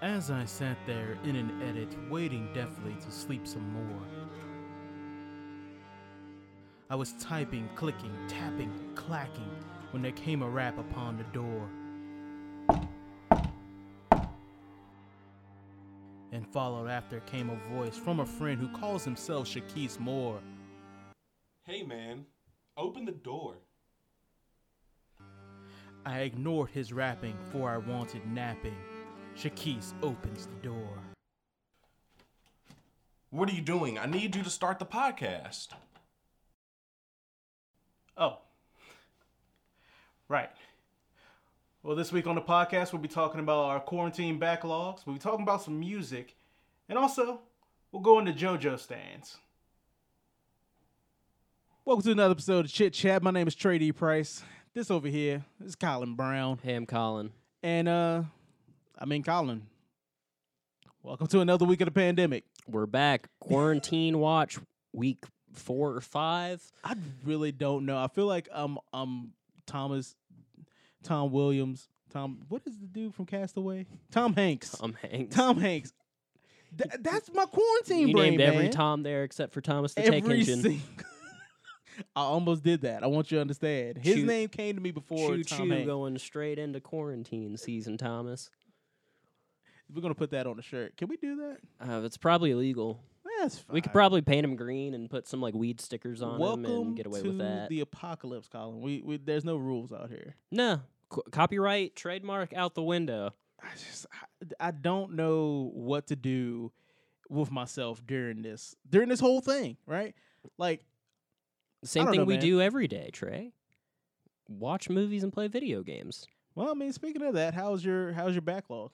As I sat there in an edit, waiting deftly to sleep some more, I was typing, clicking, tapping, clacking when there came a rap upon the door. And followed after came a voice from a friend who calls himself Shakis Moore. Hey man, open the door. I ignored his rapping, for I wanted napping. Shakis opens the door. What are you doing? I need you to start the podcast. Oh. Right. Well, this week on the podcast, we'll be talking about our quarantine backlogs. We'll be talking about some music. And also, we'll go into JoJo stands. Welcome to another episode of Chit Chat. My name is Trae D. Price. This over here is Collin Brown. Hey, I'm Collin. And, uh, I mean, Collin, welcome to another week of the pandemic. We're back. Quarantine watch week four or five. I really don't know. I feel like um um Thomas, Tom Williams, Tom. What is the dude from Castaway? Tom Hanks. Tom Hanks. Tom Hanks. Th- that's my quarantine you brain, named every. Tom there except for Thomas the Tank Engine. sing- I almost did that. I want you to understand. His Choo- name came to me before Choo Tom choo Hanks. going straight into quarantine season, Thomas. We're gonna put that on a shirt. Can we do that? Uh, it's probably illegal. That's fine. We could probably paint them green and put some like weed stickers on Welcome him and get away to with that. the apocalypse, Collin. We, we there's no rules out here. no, Co- copyright, trademark out the window. I just I, I don't know what to do with myself during this during this whole thing, right? Like Same thing know, we man. do every day, Trae. Watch movies and play video games. Well, I mean, speaking of that, how's your how's your backlog?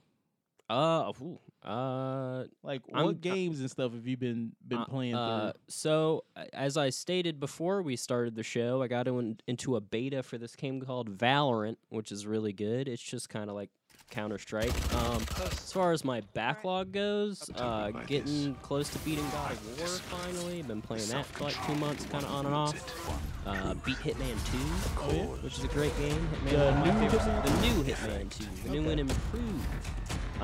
Uh, ooh, uh, Like, I'm- what games and stuff have you been been Uh, playing uh, through? so, uh, as I stated before we started the show, I got in, into a beta for this game called Valorant, which is really good. It's just kind of like Counter Strike. Um, as far as my backlog goes, uh, getting close to beating God of War finally. Been playing that for like two months, kind of on and off. Uh, beat Hitman 2, Oh, which is a great game. Hitman, The one my new favorites. Hitman? The new Hitman 2, the new Okay. and improved.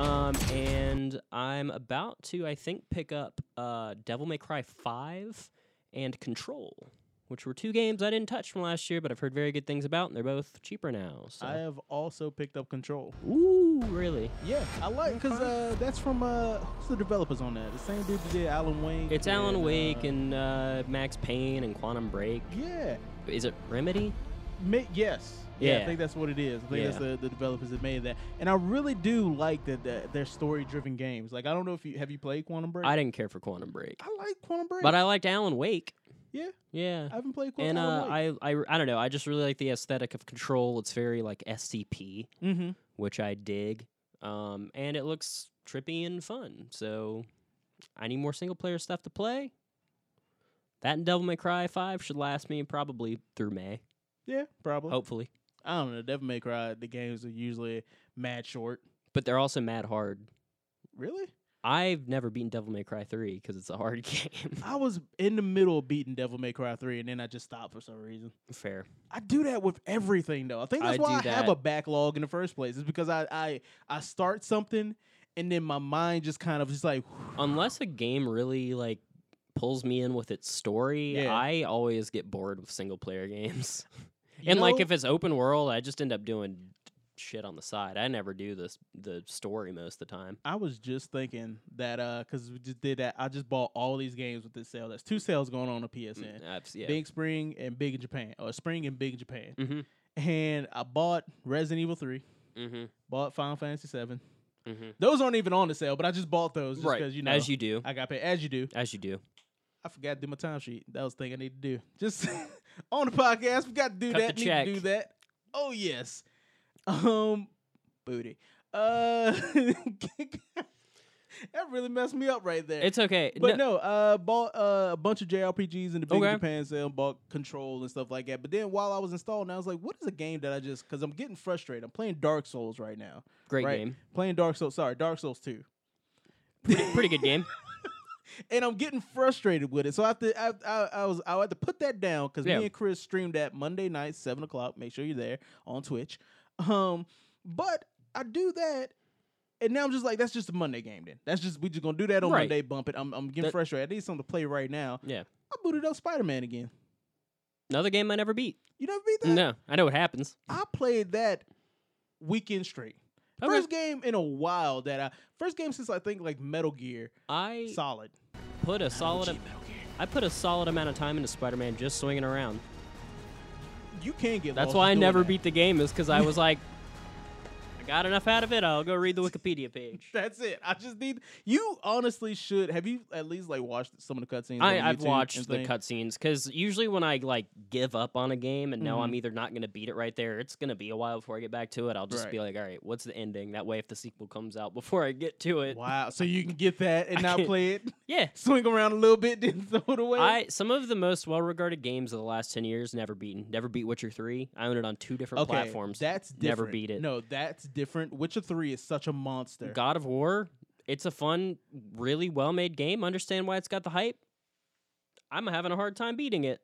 Um, and I'm about to, I think, pick up uh, Devil May Cry 5 and Control, which were two games I didn't touch from last year, but I've heard very good things about, and they're both cheaper now. So. I have also picked up Control. Ooh, really? Yeah, I like because uh, that's from uh, who's the developers on that? The same dude that did Alan Wake. It's Alan and, Wake uh, and uh, Max Payne and Quantum Break. yeah, Is it Remedy? Ma- yes. Yeah, I think that's what it is. I think that's the, the developers that made that, and I really do like that that they're story-driven games. Like I don't know if you have you played Quantum Break. I didn't care for Quantum Break, I like Quantum Break, but I liked Alan Wake. yeah, Yeah. I haven't played Quantum And uh, Break. I, I, I don't know. I just really like the aesthetic of Control. It's very like SCP. mm-hmm. which I dig. Um, and it looks trippy and fun. So I need more single player stuff to play. That and Devil May Cry 5 should last me probably through May, Yeah, probably. hopefully. I don't know. Devil May Cry. The games are usually mad short. But they're also mad hard. Really? I've never beaten Devil May Cry 3 because it's a hard game. I was in the middle of beating Devil May Cry 3 and then I just stopped for some reason. Fair. I do that with everything though. I think that's I why I do have a backlog in the first place. It's because I I I start something and then my mind just kind of just like Unless a game really like pulls me in with its story, Yeah. I always get bored with single player games. You and like if it's open world, I just end up doing shit on the side. I never do this the story most of the time. I was just thinking that uh cuz we just did that I just bought all these games with this sale. There's two sales going on on PSN. Mm, yeah. Big Spring and Big in Japan or Spring and Big in Japan. Mhm. And I bought Resident Evil 3, Mhm. bought Final Fantasy 7. Mhm. Those aren't even on the sale, but I just bought those just Right. because you know as you do. I got paid as you do. As you do. I forgot to do my time sheet. That was the thing I need to do. Just on the podcast, we got to do Cut that. Need check. to do that. Oh yes. Um, booty. Uh, that really messed me up right there. It's okay. but No- no, uh, bought uh, a bunch of JRPGs in the big Okay. Japan sale, bought Control and stuff like that. But then while I was installing, I was like, "What is a game that I just?" Because I'm getting frustrated. I'm playing Dark Souls right now. great right? game. Playing Dark Souls. Sorry, Dark Souls Two. Pretty, pretty good game. and I'm getting frustrated with it. So I have to, I, I, I was, I had to put that down because Yeah. me and Chris streamed that Monday night, seven o'clock. Make sure you're there on Twitch. Um, but I do that, And now I'm just like, that's just a Monday game. Then that's just we just gonna do that on Right. Monday. Bump it. I'm I'm getting That- frustrated. I need something to play right now. Yeah. I booted up Spider Man again. Another game I never beat. You never beat that? No, I know what happens. I played that weekend straight. Okay. First game in a while that I first game since I think like Metal Gear. I Solid. Put a solid. OG I put a solid amount of time into Spider-Man just swinging around. You can't get. That's lost why I never that. beat the game. Is because I was like, I got enough out of it. I'll go read the Wikipedia page. That's it. I just need. You honestly should. Have you at least like watched some of the cutscenes? I, I've watched the cutscenes because usually when I like give up on a game and know Mhm. I'm either not going to beat it right there, it's going to be a while before I get back to it. I'll just be like, all right, what's the ending? That way, if the sequel comes out before I get to it, Wow. So you can get that and I not can- play it, yeah. swing around a little bit, then throw it away. I some of the most well-regarded games of the last ten years never beaten. Never beat Witcher three. I own it on two different okay, platforms. That's different. Never beat it. No, that's different. Witcher Three is such a monster. God of War. It's a fun, really well-made game. Understand why it's got the hype. I'm having a hard time beating it.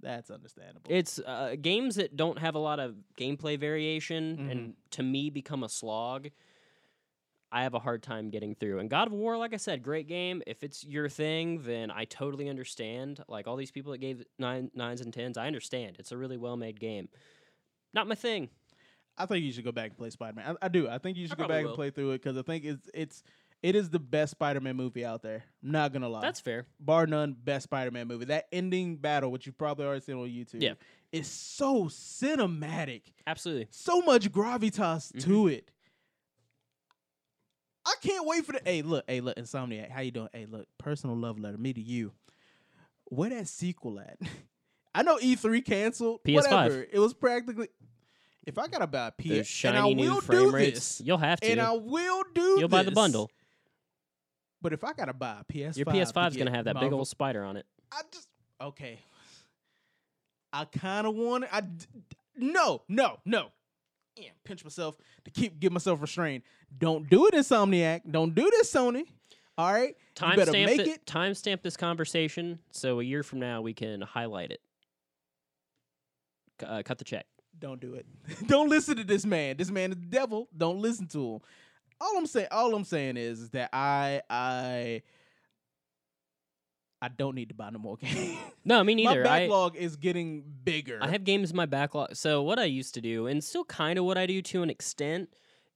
That's understandable. It's uh, games that don't have a lot of gameplay variation Mm-hmm. and to me become a slog. I have a hard time getting through. And God of War, like I said, great game. If it's your thing, then I totally understand. Like all these people that gave nine nines and tens, I understand. It's a really well made game. Not my thing. I think you should go back and play Spider Man. I, I do. I think you should go back will. and play through it because I think it's it's it is the best Spider Man movie out there. I'm not gonna lie. That's fair. bar none best Spider Man movie. That ending battle, which you've probably already seen on YouTube, Yeah. is so cinematic. Absolutely. So much gravitas Mm-hmm. to it. I can't wait for the. Hey, look, hey, look, Insomniac, how you doing? Hey, look, personal love letter, me to you. Where that sequel at? I know E3 canceled. PS5. Whatever. It was practically. If I gotta buy a PS, and I new will frame do rates. this, You'll have to. and I will do. You'll buy the bundle. But if I gotta buy a PS5, Your PS5 is gonna have that big old spider on it. I just okay. I kind of want it. I d- no, no, no. Yeah, pinch myself to keep get myself restrained. Don't do it, Insomniac. Don't do this, Sony. All right, you better Timestamp make it. it. Timestamp this conversation so a year from now we can highlight it. Uh, cut the check. Don't do it. don't listen to this man. This man is the devil. Don't listen to him. All I'm saying, all I'm saying is, is that I, I, I don't need to buy no more games. No, me neither. My I backlog is getting bigger. I have games in my backlog. So what I used to do, and still kind of what I do to an extent,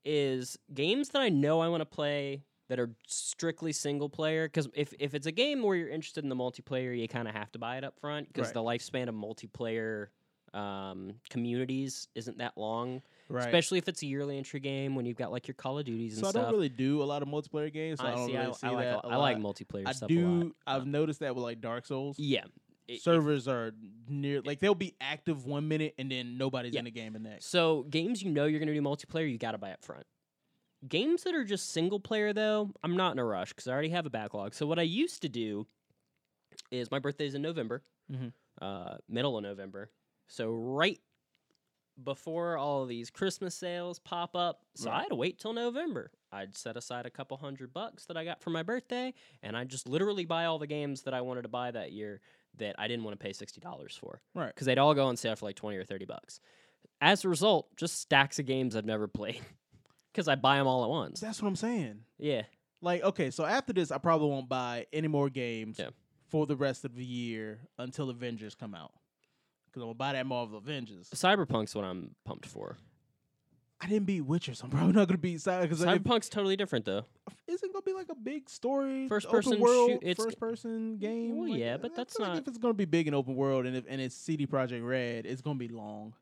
is games that I know I want to play that are strictly single player. Because if if it's a game where you're interested in the multiplayer, you kind of have to buy it up front because Right. the lifespan of multiplayer um, communities isn't that long. right. Especially if it's a yearly entry game when you've got like your Call of Duties and stuff. so I stuff. don't really do a lot of multiplayer games. So I, I don't see. really I, see I like that. a- I like multiplayer I stuff a lot. do. I've Um, noticed that with like Dark Souls. yeah. It- it- Servers are near like they'll be active one minute and then nobody's Yeah. in the game the next. So games you know you're gonna do multiplayer, you gotta buy up front. Games that are just single player though, I'm not in a rush because I already have a backlog. So what I used to do is my birthday's in November, Mhm. uh, middle of November. So right before all of these Christmas sales pop up, so I had to wait till November. I'd set aside a couple hundred bucks that I got for my birthday, and I'd just literally buy all the games that I wanted to buy that year that I didn't want to pay sixty dollars for Right. because they'd all go on sale for like 20 or 30 bucks. As a result, just stacks of games I've never played because I buy them all at once. That's what I'm saying. Yeah. Like okay, so after this, I probably won't buy any more games Yeah. for the rest of the year until Avengers come out. Because I'm gonna buy that Marvel Avengers. Cyberpunk's what I'm pumped for. I didn't beat Witcher, so I'm probably not gonna beat Cyber. Because Cyberpunk's totally different though. isn't gonna be like a big story, First person world, shoot- first person game. Well, Like, yeah, but that's feel like not- if it's gonna be big and open world, and if and it's CD Projekt Red, it's gonna be long.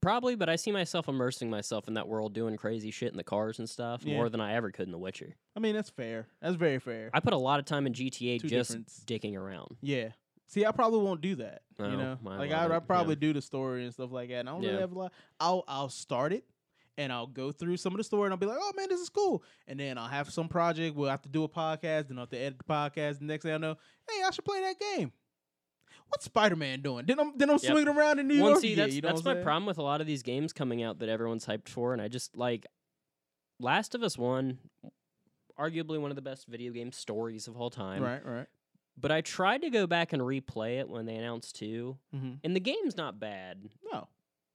Probably, but I see myself immersing myself in that world doing crazy shit in the cars and stuff Yeah. more than I ever could in The Witcher. I mean, that's fair. That's very fair. I put a lot of time in GTA Two just difference. dicking around. yeah. See, I probably won't do that. No, you know, like I, I probably yeah. do the story and stuff like that. And I don't Yeah. really have a lot. I'll I'll start it. And I'll go through some of the story and I'll be like, oh man, this is cool. And then I'll have some project. We'll have to do a podcast. Then I'll have to edit the podcast. The next thing I know, hey, I should play that game. What's Spider Man doing? Then I'm then I'm Yep. swinging around in New Well, York. see, that's you know that's my saying? problem with a lot of these games coming out that everyone's hyped for, and I just like Last of Us One, arguably one of the best video game stories of all time. Right, right. But I tried to go back and replay it when they announced two, Mm-hmm. and the game's not bad, No,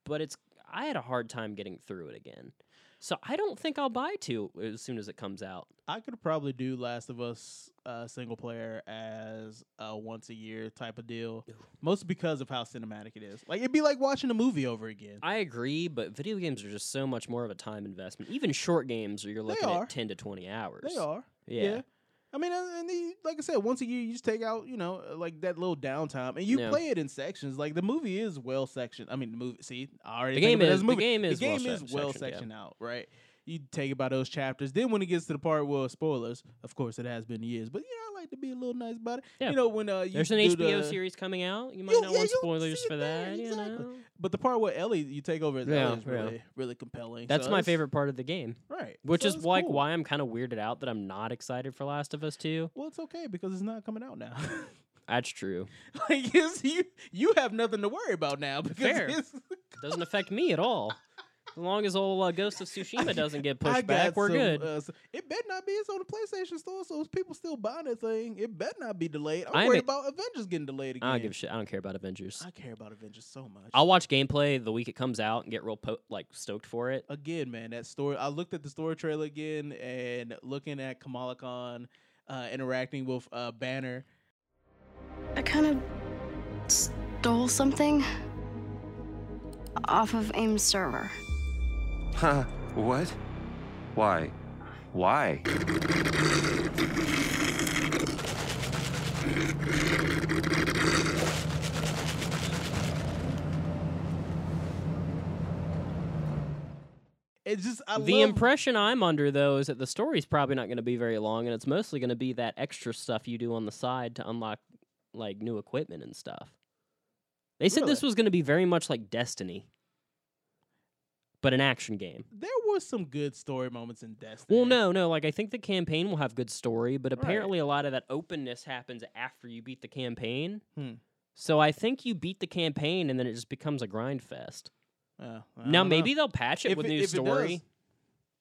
but it's I had a hard time getting through it again. So I don't think I'll buy two as soon as it comes out. I could probably do Last of Us uh, single player as a once a year type of deal, mostly because of how cinematic it is. Like it'd be like watching a movie over again. I agree, but video games are just so much more of a time investment. Even short games, you're looking at ten to twenty hours. They are. Yeah. I mean, and the, like I said, once a year you just take out, you know, like that little downtime, and you Yeah. play it in sections. Like the movie is well sectioned. I mean, the movie. See, I already The game is- the game is the game well is well sectioned, yeah. sectioned out, right? You take about those chapters. Then when it gets to the part, well, spoilers. Of course, it has been years, but you know, I like to be a little nice about it. Yeah. You know, when uh, you There's an HBO the- series coming out. You might You- not yeah, want spoilers for it that. You know, But the part where Ellie you take over as Yeah, Ellie is yeah. really, really compelling. that's So my favorite part of the game. right? Which So is like cool. why I'm kind of weirded out that I'm not excited for Last of Us 2. Well, it's okay because it's not coming out now. That's true. like you, you have nothing to worry about now because Fair. it's, Doesn't affect me at all. As long as old uh, Ghost of Tsushima doesn't get pushed back, we're some, good. uh, it better not be. It's on the PlayStation Store, so it's people still buying that thing. It better not be delayed. I'm I'm worried a- about Avengers getting delayed again. I don't give a shit. I don't care about Avengers. I care about Avengers so much. I'll watch gameplay the week it comes out and get real po- like stoked for it. again, man, that story. I looked at the story trailer again and looking at Kamala Khan uh, interacting with uh, Banner. I kind of stole something off of AIM's server. Huh? What? Why? Why? It's just I the love, impression I'm under though is that the story's probably not going to be very long, and it's mostly going to be that extra stuff you do on the side to unlock like new equipment and stuff. They said this was going to be very much like Destiny, but an action game. There was some good story moments in Destiny. Well, no, no. Like I think the campaign will have good story, but Right. apparently a lot of that openness happens after you beat the campaign. Hmm. So I think you beat the campaign, and then it just becomes a grind fest. Uh, Now don't know. maybe they'll patch it If with it- new story.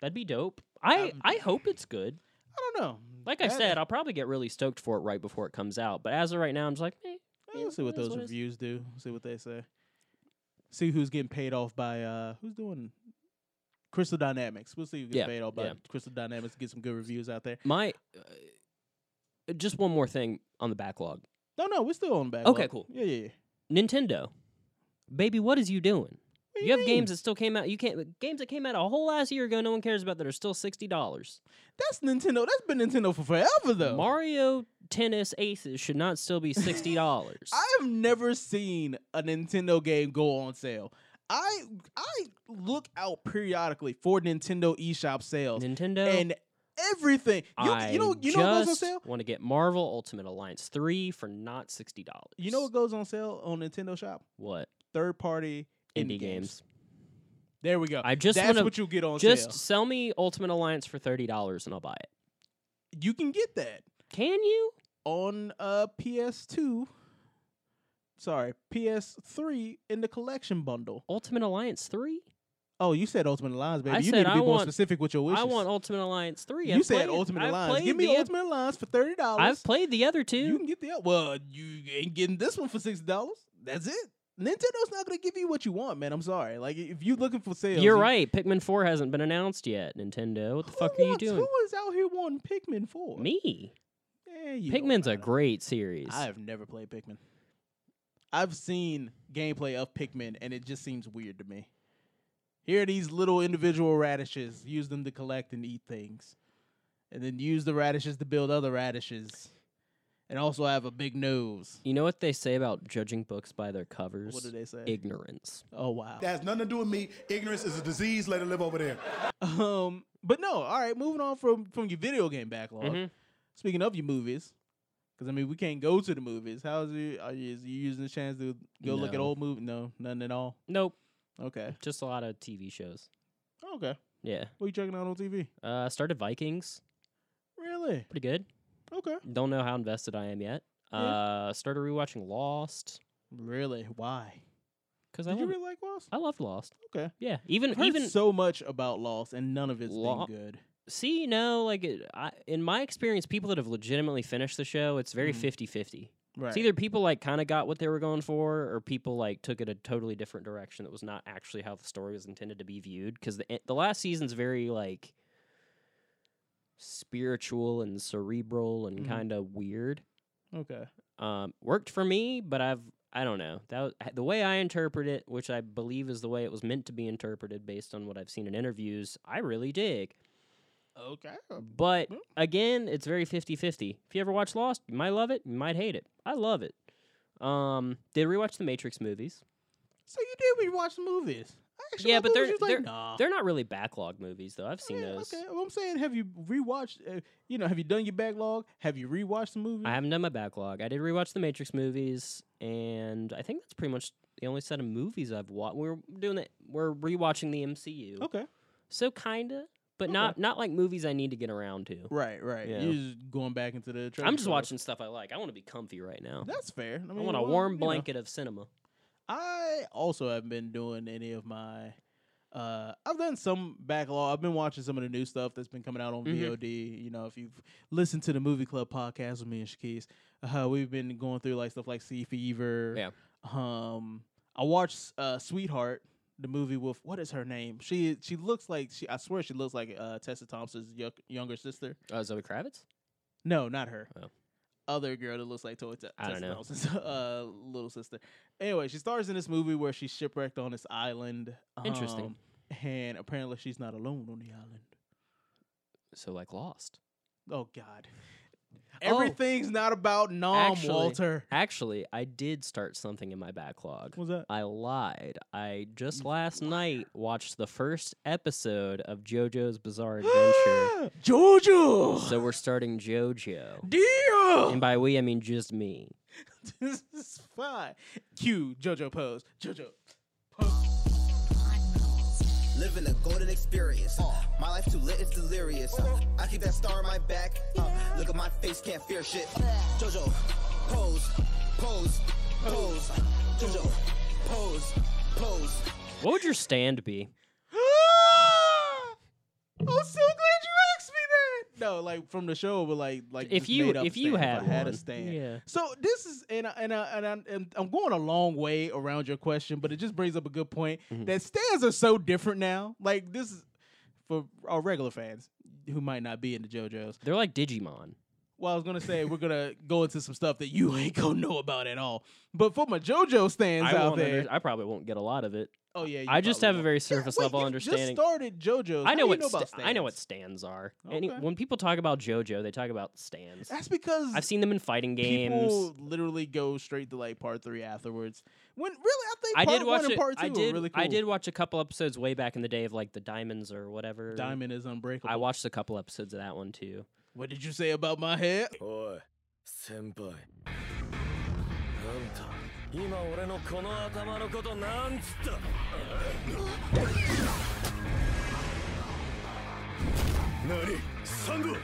That'd be dope. I Um, I hope it's good. I don't know. Like I That- said, I'll probably get really stoked for it right before it comes out. But as of right now, I'm just like, eh, yeah, we'll see what those what reviews do. See what they say. See who's getting paid off by uh who's doing Crystal Dynamics. We'll see who gets Yeah, paid off by yeah. Crystal Dynamics. Get some good reviews out there. my. Uh, just one more thing on the backlog. No, no, we're still on back. Okay, cool. Yeah, yeah, yeah. Nintendo, baby, what is you doing? Do You have games that still came out. You can't games that came out a whole last year ago. No one cares about that are still sixty dollars. That's Nintendo. That's been Nintendo for forever, though. Mario Tennis Aces should not still be sixty dollars. I've never seen a Nintendo game go on sale. I I look out periodically for Nintendo eShop sales Nintendo and everything. You, I you know you know what goes on sale? want to get Marvel Ultimate Alliance three for not sixty dollars. You know what goes on sale on Nintendo Shop? what Third party indie, indie games? There we go. I just That's wanna- what you get on Just sale. sell me Ultimate Alliance for thirty dollars and I'll buy it. You can get that Can you? on uh PS2. Sorry, PS3 in the collection bundle. Ultimate Alliance three? Oh, you said Ultimate Alliance, baby. I you need to I be more want- specific with your wishes. I want Ultimate Alliance three. You I've said played- Ultimate I've Alliance. Give me Ultimate Alliance for thirty dollars. I've played the other two. You can get the well. You ain't getting this one for sixty dollars. That's it. Nintendo's not gonna give you what you want, man. I'm sorry. Like if you're looking for sales, You're you- right. Pikmin four hasn't been announced yet. Nintendo, what the Who fuck are you wants- doing? Who is out here wanting Pikmin Four? Me. You Pikmin's a great series. I have never played Pikmin. I've seen gameplay of Pikmin, and it just seems weird to me. Here are these little individual radishes. Use them to collect and eat things, and then use the radishes to build other radishes, and also have a big nose. You know what they say about judging books by their covers? What do they say? Ignorance. oh wow. That has nothing to do with me. Ignorance is a disease. Let it live over there. Um, but no. All right, moving on from from your video game backlog. Mhm. Speaking of your movies, because I mean we can't go to the movies. How's you? Are you, is you using the chance to go look at old movies? No, nothing at all. Nope. Okay. Just a lot of TV shows. Okay. Yeah. What are you checking out on TV? Uh, I started Vikings. Really? Pretty good. Okay. Don't know how invested I am yet. Yeah. Uh, started rewatching Lost Really? Why? because I Did you love, really like Lost? I loved Lost. Okay. Yeah. Even I've heard even so much about Lost, and none of it's Lo- been good. see no like it, I, in my experience, people that have legitimately finished the show, it's very Mhm. 50-50. Right. It's either people like kind of got what they were going for, or people like took it a totally different direction that was not actually how the story was intended to be viewed. Because the the last season's very like spiritual and cerebral and Mhm. kind of weird. okay. Um, worked for me, but I've I don't know that was, the way I interpret it, which I believe is the way it was meant to be interpreted based on what I've seen in interviews. I really dig. Okay. But again, it's very 50-50. If you ever watch Lost, you might love it, you might hate it. I love it. Um, did rewatch the Matrix movies. So you did rewatch the movies? I actually Yeah, but they're they're like, nah. they're not really backlog movies though. I've seen Yeah, those. Okay, well, I'm saying, have you rewatched? Uh, you know, have you done your backlog? Have you rewatched the movie? I haven't done my backlog. I did rewatch the Matrix movies, and I think that's pretty much the only set of movies I've watched. We're doing it. We're rewatching the MCU, Okay. so kinda, but Okay. not not like movies I need to get around to. Right, right. Yeah. You're just going back into the. I'm just trove. watching stuff I like. I want to be comfy right now. That's fair. I, I mean, want a warm you know. blanket of cinema. I also haven't been doing any of my. Uh, I've done some backlog. I've been watching some of the new stuff that's been coming out on Mhm. VOD. You know, if you've listened to the Movie Club podcast with me and Shakis, uh, we've been going through like stuff like Sea Fever. Yeah. Um, I watched uh, Sweetheart, the movie with what is her name? She she looks like she. I swear she looks like uh, Tessa Thompson's yo- younger sister. Uh, Zoe Kravitz. No, not her. Oh. Other girl that looks like Toy Te- I don't know. Uh, little sister. Anyway, she stars in this movie where she's shipwrecked on this island. Interesting. um, and apparently she's not alone on the island. So like Lost. Oh God. Oh. Everything's not about Nom, Actually- Walter. Actually, I did start something in my backlog. What's that? I lied. I just last night watched the first episode of JoJo's Bizarre Adventure. Jojo! so we're starting JoJo. Deal! And by we, I mean just me. this is fine. Cue Jojo pose. Jojo. Pose. Living a golden experience. Uh, my life too lit, it's delirious. Uh, I keep that star on my back. Uh, look at my face, can't fear shit. Jojo, pose, pose, pose. Jojo, pose, pose. What would your stand be? I'm so glad you asked me that. No, like from the show, but like like If you made up if you stand, had I had a stand. yeah. So this is and I, and I, and, I, and I'm going a long way around your question, but it just brings up a good point Mhm. that stands are so different now. Like this is for our regular fans who might not be into JoJo's. They're like Digimon. Well, I was gonna say we're gonna go into some stuff that you ain't gonna know about at all. But for my JoJo stands I, out there, under- I probably won't get a lot of it. Oh yeah, I just have a very surface yeah, level wait, understanding. Just started JoJo. I know what know sta- I know what stands are. Okay. Any, when people talk about JoJo, they talk about stands. That's because I've seen them in fighting games. People literally go straight to like part three afterwards. When really, I think I part did watch one and part two I did, really cool. I did watch a couple episodes way back in the day of like the diamonds or whatever. Diamond is unbreakable. I watched a couple episodes of that one too. What did you say about my hair? Oh, senpai. 今俺のこの頭のことなんつった何サンゴ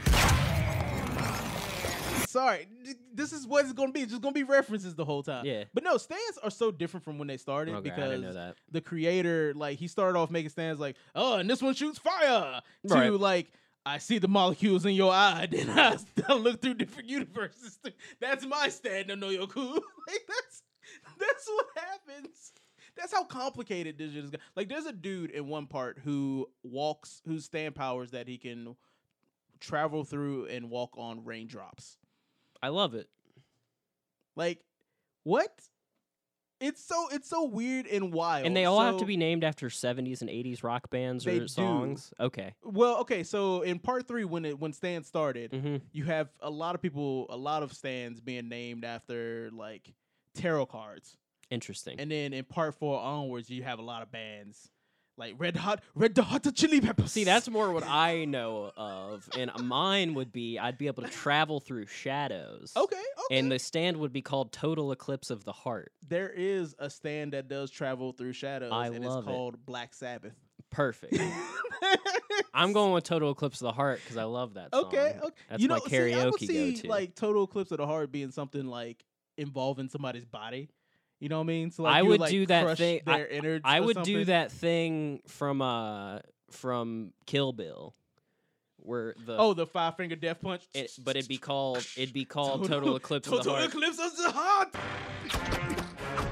Sorry, th- this is what it's gonna be. It's just gonna be references the whole time. Yeah. But no, stands are so different from when they started Okay, I because didn't know that. the creator, like, he started off making stands like, oh, and this one shoots fire. Right. To like, I see the molecules in your eye, then I, I look through different universes. That's my stand. I know you're cool. like that's that's what happens. That's how complicated this is. Like, there's a dude in one part who walks, whose stand powers that he can travel through and walk on raindrops. I love it. Like, what? It's so it's so weird and wild. And they all have to be named after 70s and 80s rock bands or do. songs. Okay. Well, okay, so in part three, when it when Stan started, hmm you have a lot of people, a lot of stands being named after like tarot cards, Interesting. and then in part four onwards, you have a lot of bands like Red Hot, Red Hot Chili Peppers. See, that's more what I know of. And mine would be I'd be able to travel through shadows. okay. Okay, And the stand would be called Total Eclipse of the Heart. there is a stand that does travel through shadows, I and love it's it. called Black Sabbath. Perfect. I'm going with Total Eclipse of the Heart because I love that song. Okay, okay. That's you know, my see, I would karaoke see go-to. like total eclipse of the heart being something like involving somebody's body. You know what I mean? So like I would like, do that thing- I- I would do that thing from uh from Kill Bill where the Oh, the five finger death punch. it, but it'd be called it'd be called Total, Eclipse of the Total Heart. Eclipse of the Heart.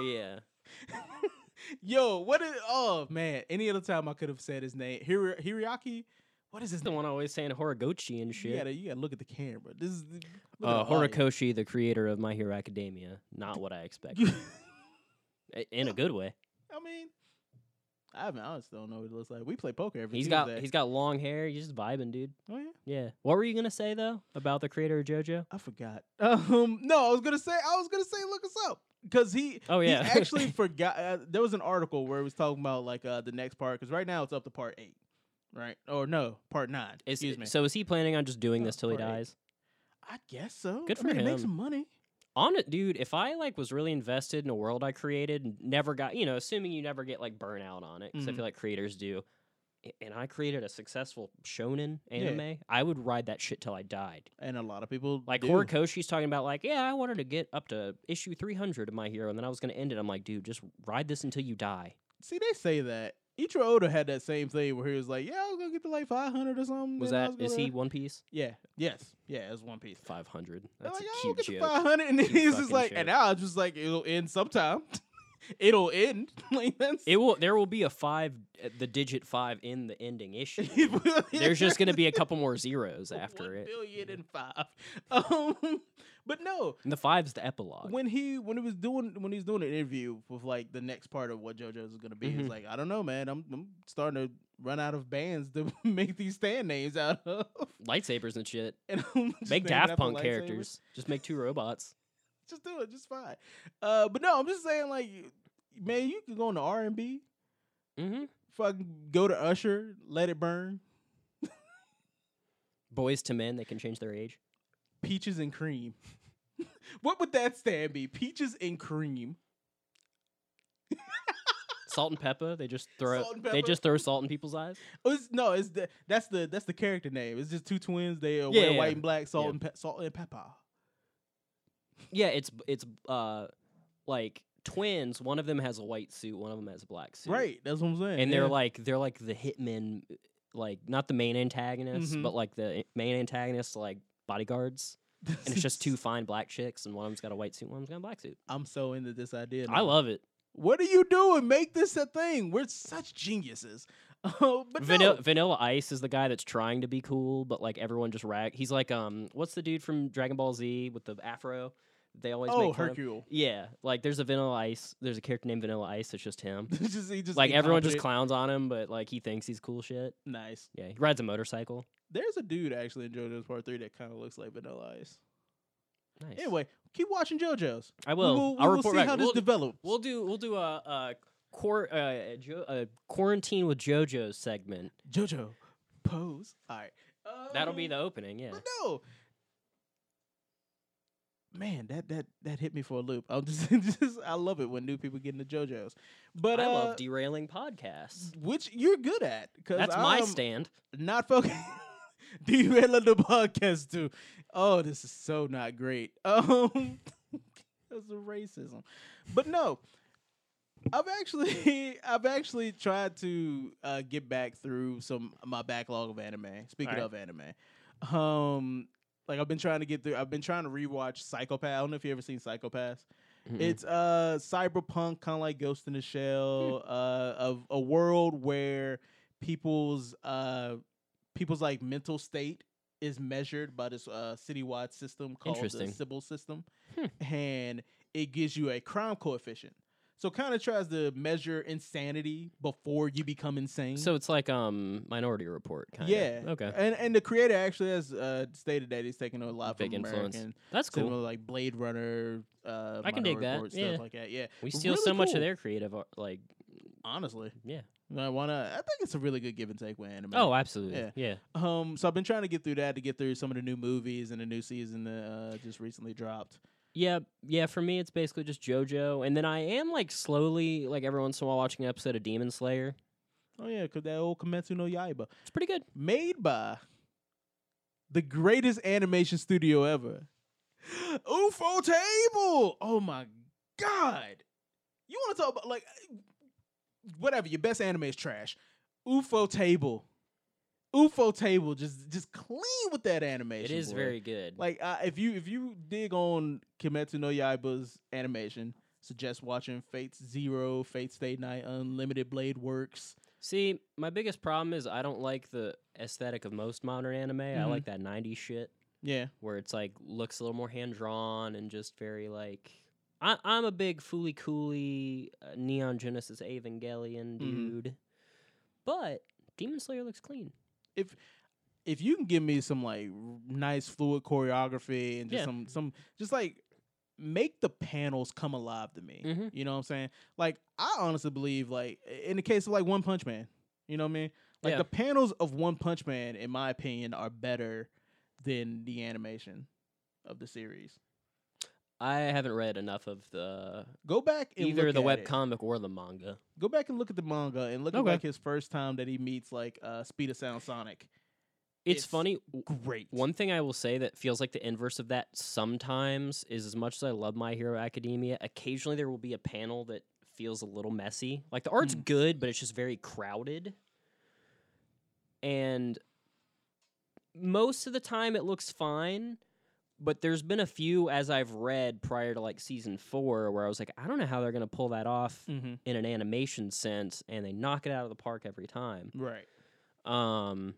Yeah. Yo, what is? Oh man, any other time I could have said his name. Hiri, Hiriaki. What is this? The one always saying Horikoshi and You shit. gotta, you gotta look at the camera. This is Uh, the audience. Horikoshi, the creator of My Hero Academia. Not what I expected. In a good way. I mean, I haven't. I just don't know what it looks like. We play poker every He's Tuesday. got he's got long hair. He's just vibing, dude. oh yeah, Yeah. What were you gonna say though about the creator of JoJo? I forgot. Um, no, I was gonna say. I was gonna say, look us up because he. Oh, he yeah. actually forgot. Uh, there was an article where it was talking about like uh the next part because right now it's up to part eight, right? Or no, part nine. Is excuse me. so is he planning on just doing Oh, this till he part eight. dies? I guess so. Good I for it Make some money. On it, dude. If I like was really invested in a world I created and never got, you know, assuming you never get like burnout on it, because I Mhm. feel like creators do, and I created a successful shonen Yeah. anime, I would ride that shit till I died. And a lot of people Like do. Horikoshi's talking about, like, yeah, I wanted to get up to issue 300 of My Hero, and then I was going to end it. I'm like, dude, just ride this until you die. See, they say that. Ichiro Oda had that same thing where he was like, "Yeah, I was gonna get to like 500 or something." Was I that, is he One Piece? Yeah. Yes. Yeah. It's One Piece. 500. That's like, a cute joke. 500, and he's just like, joke. and now I'm just like, it'll end sometime. it'll end. like that's It will. There will be a five, uh, the digit five in the ending issue. There's just going to be a couple more zeros after One it. billion and five. Um, but no, And the five's the epilogue. when he when he was doing when he was doing an interview with like the next part of what JoJo's is gonna be, he's Mhm. like, I don't know, man. I'm I'm starting to run out of bands to make these stand names out of. Lightsabers and shit. And Make Daft Punk characters. Just make two robots. Just do it, just fine. Uh, but no, I'm just saying, like, man, you can go into R and B, Mm-hmm. fucking go to Usher, let it burn, Boys to men, they can change their age. peaches and cream. what would that stand be? Peaches and cream. Salt and pepper, they just throw Salt they just throw salt in people's eyes. Oh, it's, no, it's the that's the that's the character name. It's just two twins. They uh, Yeah, wear yeah. white and black, salt and pe- salt and pepper. Yeah, it's it's uh like twins. One of them has a white suit, one of them has a black suit. Right, that's what I'm saying. And they're like they're like the hitmen, like not the main antagonists, Mhm. but like the main antagonists, like bodyguards. And it's just two fine black chicks, and one of them's got a white suit, one of them's got a black suit. I'm so into this idea. I love it. What are you doing? Make this a thing. We're such geniuses. Oh, but Vanilla, no. Vanilla Ice is the guy that's trying to be cool, but like everyone just rag. He's like, um, what's the dude from Dragon Ball Z with the afro? They always Oh, make fun of? Hercule. Yeah, like there's a Vanilla Ice. There's a character named Vanilla Ice. It's just him. Just, he just like everyone just clowns on him, but like he thinks he's cool shit. nice. Yeah, he rides a motorcycle. There's a dude actually in JoJo's Part Three that kind of looks like Vanilla Ice. Nice. Anyway, keep watching JoJo's. I We will. we I'll will report see back. how this We'll- develops. We'll do we'll do a, a, quar- uh, a, jo- quarantine with JoJo segment. JoJo pose. All right. That'll be Um, the opening. Yeah. But no. Man, that that that hit me for a loop. I'm just, just I love it when new people get into JoJo's. But I uh, love derailing podcasts. which you're good at because That's my I'm stand. not focused. derailing the podcast too. Oh, this is so not great. Um, that's racism. But no, I've actually I've actually tried to uh, get back through some my backlog of anime. Speaking Alright. of anime, um, like I've been trying to get through. I've been trying to rewatch Psycho-Pass. I don't know if you ever seen Psychopaths. Mm-mm. It's uh cyberpunk, kind of like Ghost in the Shell, Hmm. uh, of a world where people's uh people's like mental state is measured by this uh citywide system called the. Sibyl System, Hmm. and it gives you a crime coefficient. So kind of tries to measure insanity before you become insane. So it's like um Minority Report kind of. yeah. Okay. and and the creator actually has uh, stated that he's taking a lot Big from influence. American, That's cool. like Blade Runner. Uh, I can dig that, Report, yeah. stuff like that. Yeah, We steal really so much of their creative art, like honestly. yeah. I wanna. I think it's a really good give and take with anime. Oh, absolutely. Yeah. Yeah. um. So I've been trying to get through that to get through some of the new movies and the new season that uh, just recently dropped. Yeah, yeah. For me, it's basically just JoJo, and then I am like slowly, like every once in a while, watching an episode of Demon Slayer. Oh yeah, cause that old Kimetsu no Yaiba, It's pretty good. made by the greatest animation studio ever, Ufotable. Oh my god, You want to talk about like whatever your best anime is trash. Ufotable, Ufotable, just just clean with that animation. It is boy. very good. like uh, if you if you dig on Kimetsu no Yaiba's animation, suggest watching Fates Zero, Fate Stay Night, Unlimited Blade Works. See, my biggest problem is I don't like the aesthetic of most modern anime. I Mhm. like that 90s shit Yeah, where it's like looks a little more hand drawn and just very like. I, I'm a big Fooly Cooly uh, Neon Genesis Evangelion Mhm. dude, but Demon Slayer looks clean. If if you can give me some like nice fluid choreography and just Yeah. some some just like make the panels come alive to me. Mhm. You know what I'm saying? Like I honestly believe like in the case of like One Punch Man, you know what I mean? Like Yeah. the panels of One Punch Man in my opinion are better than the animation of the series. I haven't read enough of the Go back and either look the at web it. comic or the manga. Go back and look at the manga and look Okay. at like his first time that he meets like uh Speed of Sound Sonic. It's, It's funny. w- Great. One thing I will say that feels like the inverse of that sometimes is as much as I love My Hero Academia, occasionally there will be a panel that feels a little messy. Like the art's Mm. good, but it's just very crowded. And most of the time it looks fine, but there's been a few as I've read prior to like season 4 where I was like I don't know how they're going to pull that off mm-hmm. in an animation sense and they knock it out of the park every time. Right. Um,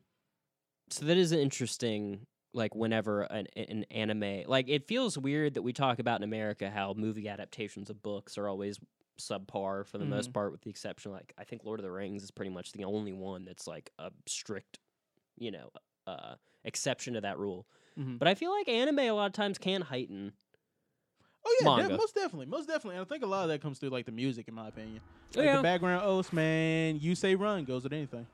so that is interesting. Like whenever an, an anime, like it feels weird that we talk about in America how movie adaptations of books are always subpar for the most part, with the exception like I think Lord of the Rings is pretty much the only one that's like a strict, you know, uh, exception to that rule. Mhm. But I feel like anime a lot of times can heighten. Oh yeah, manga. most definitely, most definitely. And I think a lot of that comes through like the music, in my opinion. Oh, Like yeah. the background oaths, man. You say run goes with anything.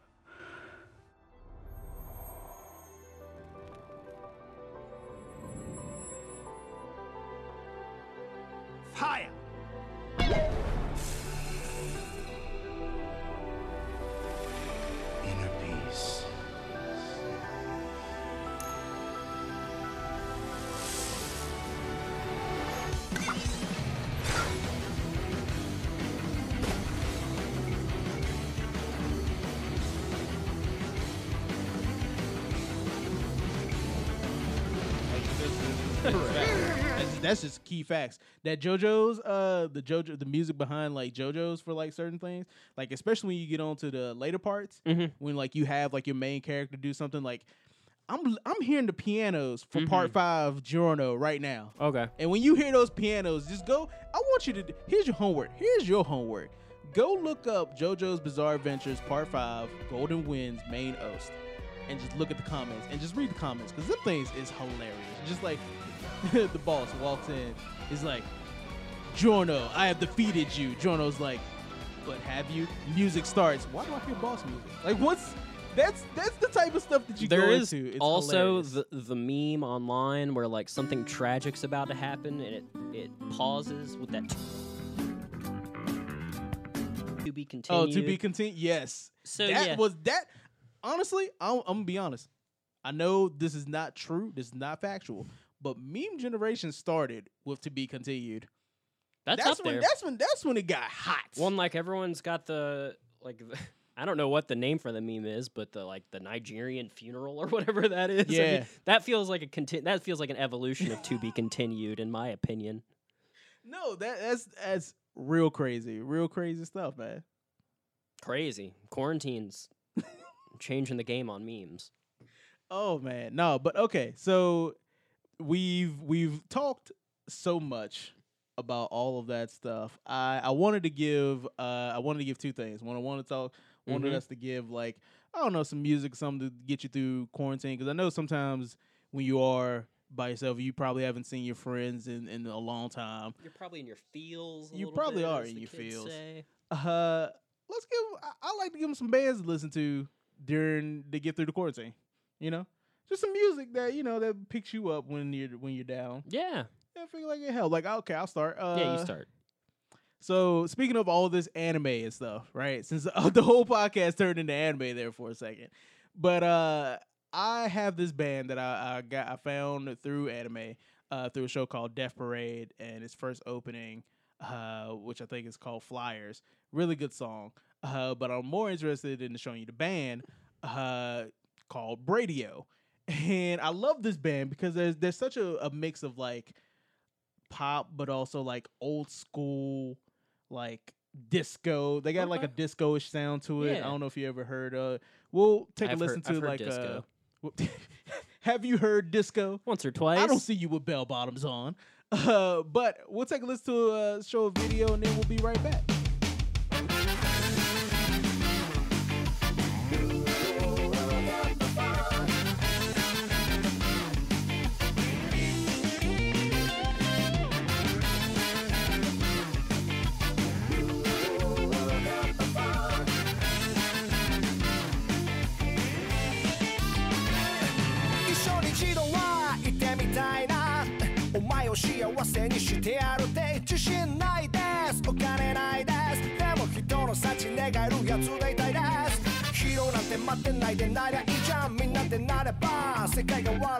That's, just key facts. That JoJo's, uh, the JoJo, the music behind like JoJo's for like certain things, like especially when you get on to the later parts, Mhm. when like you have like your main character do something like. I'm I'm hearing the pianos for part five Giorno right now. Okay. And when you hear those pianos, just go. I want you to. Here's your homework. Here's your homework. Go look up JoJo's Bizarre Adventures Part Five, Golden Winds Main OST, and just look at the comments and just read the comments because them things is hilarious. Just like the boss walks in, He's like, Giorno, I have defeated you. Giorno's like, but have you? Music starts. Why do I hear boss music? Like, what's that's that's the type of stuff that you There go is into. It's also hilarious. the the meme online where like something tragic's about to happen and it it pauses with that to be continued. Oh, to be continued. Yes. So, that yeah. was that. Honestly, I'm, I'm gonna be honest. I know this is not true. This is not factual. But meme generation started with to be continued. that's, That's, up when there. that's when that's when it got hot. One like everyone's got the like the, I don't know what the name for the meme is, but the like the Nigerian funeral or whatever that is. I mean, Yeah. that feels like a conti- that feels like an evolution of to be continued in my opinion. no, that that's that's real crazy, real crazy stuff, man. Crazy. Quarantines changing the game on memes. Oh man, no, but okay. So we've we've talked so much about all of that stuff. I I wanted to give uh I wanted to give two things. One, I wanted to talk wanted Mhm. us to give like I don't know some music, something to get you through quarantine because I know sometimes when you are by yourself, you probably haven't seen your friends in in a long time. You're probably in your feels. a You little probably bit, are as in your kids feels. say. Uh, let's give. I, I like to give them some bands to listen to during to get through the quarantine. You know, just some music that you know that picks you up when you're when you're down. Yeah. I feel like it helped. Like, okay, I'll start. Uh, yeah, you start. So speaking of all this anime and stuff, right? Since uh, the whole podcast turned into anime there for a second, but uh, I have this band that I, I got I found through anime, uh, through a show called Death Parade, and its first opening uh, which I think is called Flyers. Really good song. Uh, but I'm more interested in showing you the band uh, called Bradio. And I love this band because there's there's such a, a mix of like pop, but also like old school, like disco. They got like a Okay. disco-ish sound to it. I don't know if you ever heard. Uh, we'll take I've a listen heard- to like disco. uh, have you heard disco? Once or twice. I don't see you with bell bottoms on. Uh, but we'll take a listen to a show a video and then we'll be right back. せにしてやるって自信ないです。お金ないです。でも人の幸願えるやつでいたいです。ヒーローなんて待ってないでなりゃいいじゃん。みんなでなれば世界が笑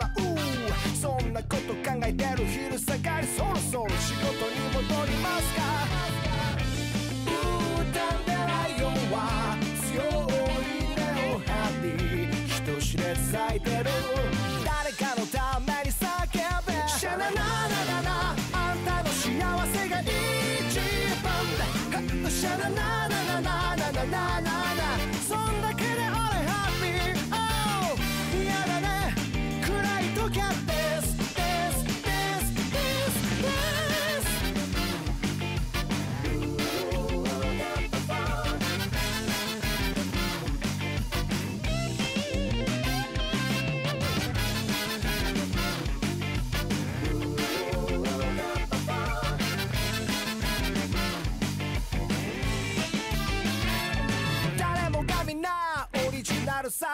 るさ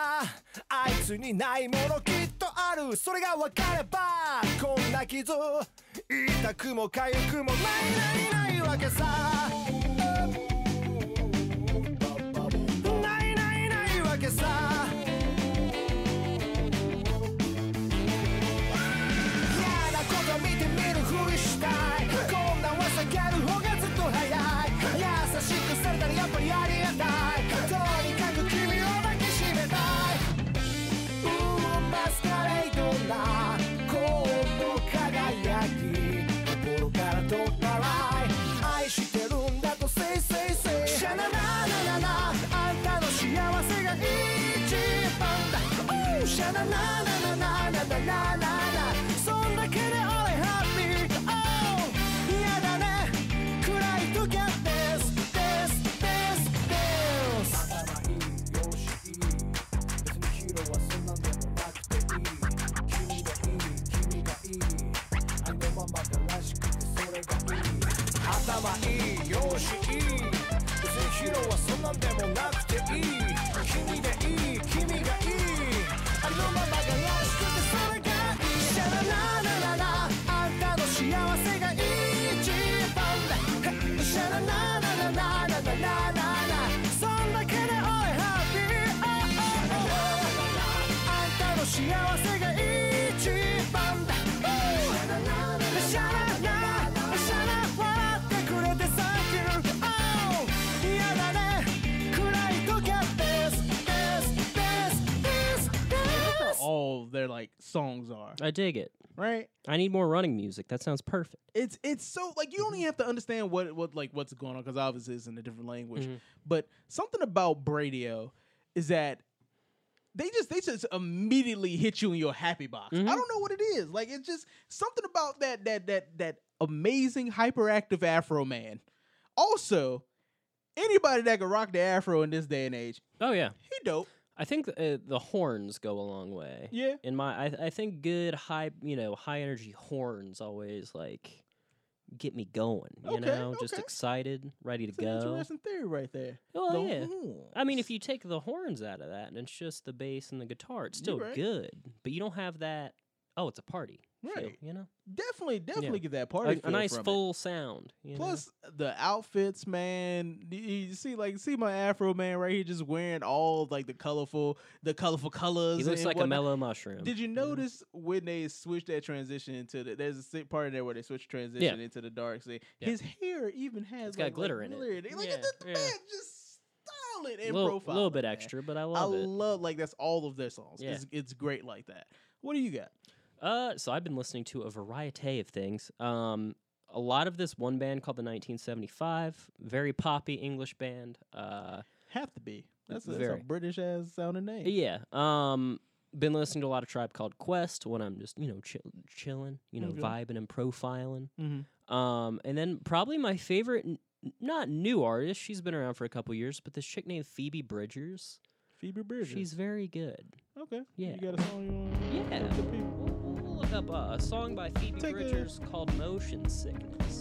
あいつにないものきっとある。それが分かればこんな傷痛くも痒くもないないないわけさ。Luma. Songs are, I dig it. right? I need more running music. That sounds perfect. It's it's so like you don't even have to understand what what like what's going on because obviously it's in a different language. Mhm. But something about Bradio is that they just they just immediately hit you in your happy box. Mhm. I don't know what it is. Like it's just something about that that that that amazing hyperactive Afro man. Also, anybody that can rock the Afro in this day and age, Oh yeah. he dope. I think uh, the horns go a long way. Yeah. In my, I, I think good high, you know, high energy horns always like get me going. You Okay, know, just excited, ready to an go. interesting theory right there. Oh The yeah. I mean, if you take the horns out of that and it's just the bass and the guitar, it's still right. good. But you don't have that. Oh, it's a party. Feel, Right. you know, Definitely, definitely get that party. a, a nice from it. full sound. You know? Plus the outfits, man. You see, like, see my Afro man right here, just wearing all like the colorful, the colorful colors. he looks like a mellow mushroom. Did you notice when they switched that transition into the? There's a si- part in there where they switch transition into the dark. Yeah. his hair even has It's got like, glitter like, in it. glitter Look Yeah, at the, the yeah. man just A and little, profile. A little bit extra, but I love I it. love like that's all of their songs. Yeah. It's, it's great like that. What do you got? Uh, so I've been listening to a variety of things. Um, a lot of this one band called the 1975, very poppy English band. Uh, Have to be. That's a, that's a Very. British ass sounding name. yeah. Um, been listening to a lot of Tribe Called Quest when I'm just you know chill, chilling, you know, Okay. vibing and profiling. Mm-hmm. Um, and then probably my favorite, n- not new artist. She's been around for a couple years, but this chick named Phoebe Bridgers. Phoebe Bridgers. She's very good. okay. Yeah. You got a song you want? Yeah. Look up uh, a song by Phoebe Take a- Bridgers called Motion Sickness.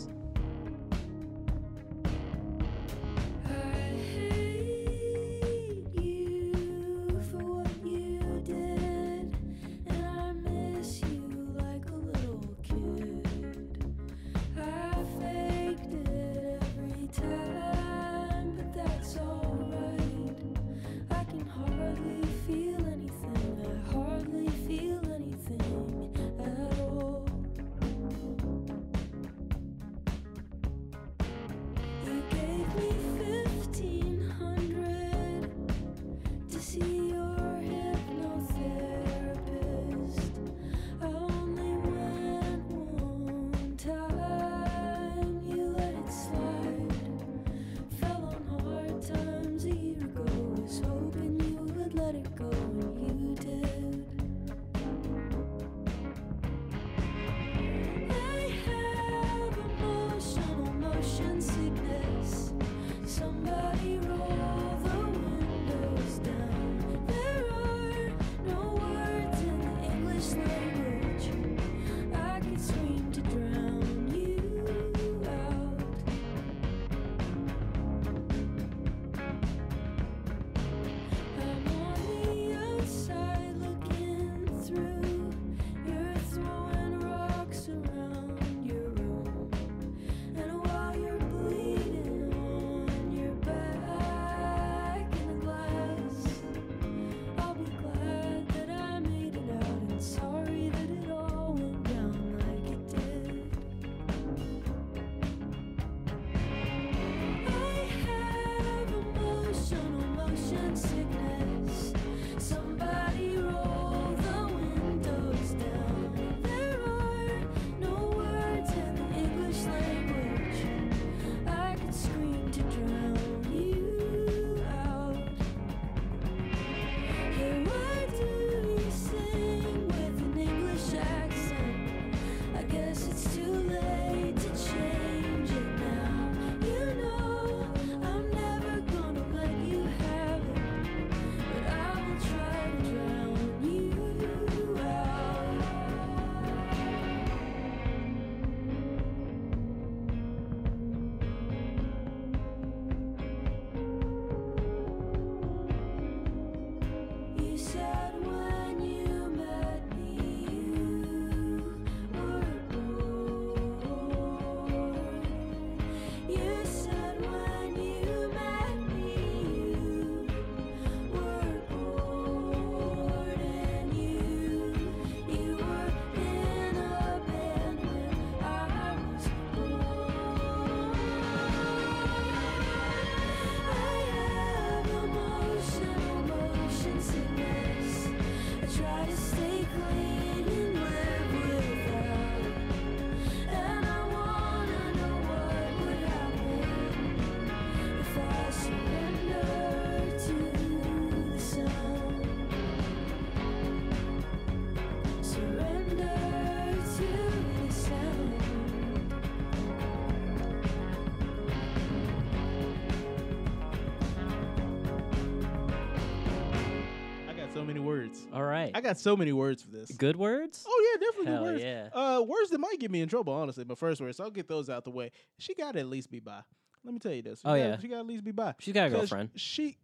I got so many words for this. Good words? Oh yeah, definitely Hell good words. yeah. Uh, words that might get me in trouble, honestly. But first words, so I'll get those out the way. She got to at least be by. Let me tell you this. She Oh, gotta- yeah. she got to at least be by. She's got a girlfriend. She.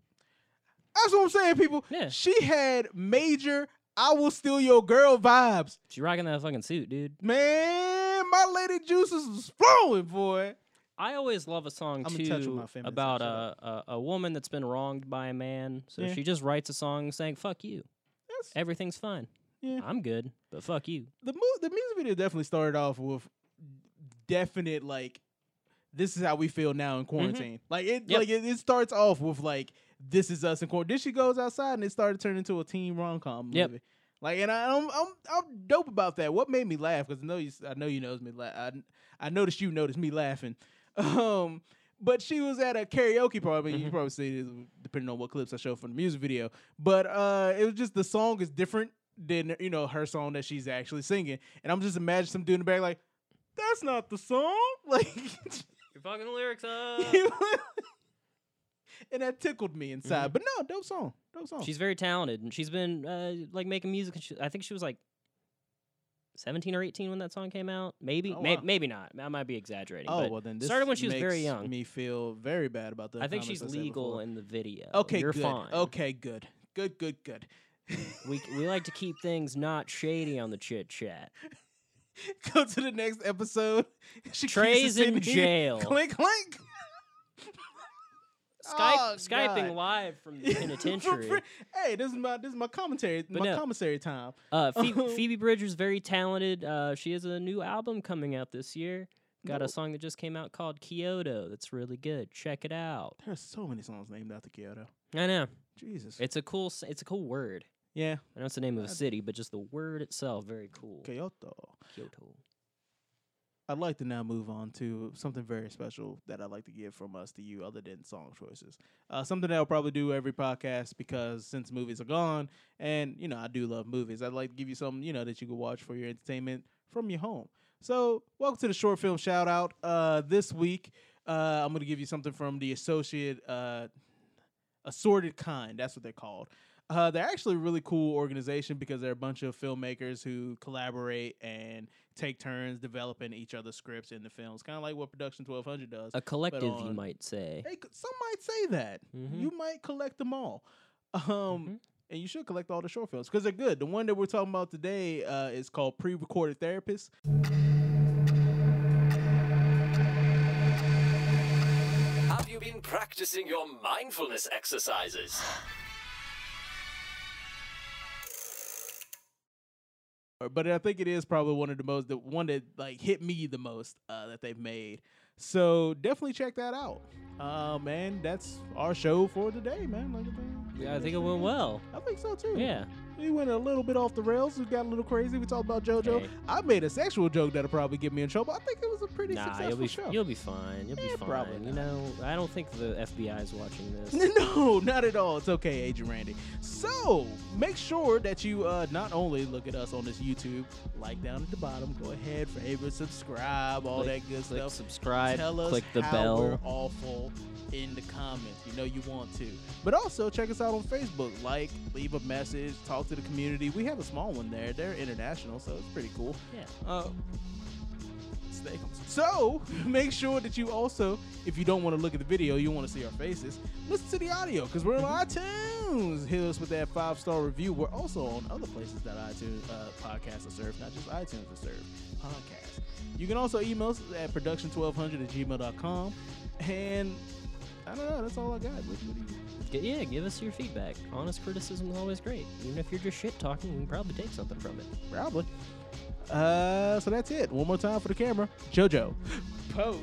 That's what I'm saying, people. Yeah. She had major I will steal your girl vibes. She rocking that fucking suit, dude. Man, my lady juices was flowing, boy. I always love a song I'm in touch with too about a, a a woman that's been wronged by a man. So Yeah. she just writes a song saying "fuck you." That's- Everything's fine. Yeah. I'm good, but fuck you. the mu- the music video definitely started off with definite like this is how we feel now in quarantine. Like it Mm-hmm. Yep. like it, it starts off with like this is us in quarantine. Then she goes outside and it started turning into a teen rom com movie. Yep. Like and I, I'm I'm I'm dope about that. What made me laugh because I know you I know you noticed me la- I I noticed you noticed me laughing. Um, but she was at a karaoke party. Mm-hmm. You probably see it depending on what clips I show from the music video. But uh, it was just the song is different than you know her song that she's actually singing, and I'm just imagining some dude in the back like, that's not the song, like. You're fucking the lyrics up. and that tickled me inside. But no, dope song, dope song. Mm-hmm. She's very talented, and she's been uh, like making music. and she- I think she was like 17 or 18 when that song came out. Maybe, Oh, May- maybe not. I might be exaggerating. Oh but well, then this started when she was very young. Me feel very bad about that. I think she's legal in the video. Okay, You're good. fine. Okay, good, good, good, good. We we like to keep things not shady on the chit chat. Go to the next episode. She Trae's in jail. Clink, clink. Skype Oh, skyping God. live from the penitentiary. hey, this is my this is my commentary. But my no. commissary time. Uh, Phoebe, Phoebe Bridgers very talented. Uh, she has a new album coming out this year. Got a song that just came out called Kyoto. That's really good. Check it out. There's so many songs named after Kyoto. I know Jesus. it's a cool. It's a cool word. yeah. I know it's the name of a city, but just the word itself, very cool. Kyoto. Kyoto. I'd like to now move on to something very special that I'd like to give from us to you, other than song choices. Uh, something that I'll probably do every podcast because since movies are gone, and you know I do love movies, I'd like to give you something you know that you can watch for your entertainment from your home. So, welcome to the short film shout out. Uh, this week, uh, I'm going to give you something from the Associate uh, Assorted Kind. That's what they're called. Uh, they're actually a really cool organization because they're a bunch of filmmakers who collaborate and take turns developing each other's scripts in the films, kind of like what Production 1200 does. A collective, you might say. Hey, some might say that. Mhm. You might collect them all. Um, Mhm. and you should collect all the short films because they're good. The one that we're talking about today uh, is called Pre-Recorded Therapist. Have you been practicing your mindfulness exercises? but I think it is probably one of the most the one that like hit me the most uh, that they've made. So definitely check that out. Uh, man, that's our show for today, man. Like, uh, Yeah, I think it went well. I think so too. Yeah. We went a little bit off the rails. We got a little crazy. We talked about JoJo. Hey. I made a sexual joke that'll probably get me in trouble. I think it was a pretty Nah, successful you'll be show. you'll be fine. You'll be fine. probably You know, I don't think the FBI is watching this. No, not at all. It's okay, Agent Randy. So make sure that you uh, not only look at us on this YouTube, like down at the bottom, go ahead, favorite, subscribe, all Click- that good click stuff. subscribe, Tell us click the how we're bell. awful in the comments. You know you want to. But also check us out on Facebook. Like, leave a message, talk to the community. We have a small one there. They're international, so it's pretty cool. Yeah. Uh. So make sure that you also, if you don't want to look at the video, you want to see our faces, listen to the audio because we're on iTunes. Hit us with that five star review. We're also on other places that iTunes uh, podcasts are served, not just iTunes are served podcasts. You can also email us at production1200 at gmail.com. And I don't know, that's all I got. What, what do you? G- yeah, give us your feedback. Honest criticism is always great. Even if you're just shit talking, we can probably take something from it. Probably. Uh, so that's it. One more time for the camera. JoJo. Pose.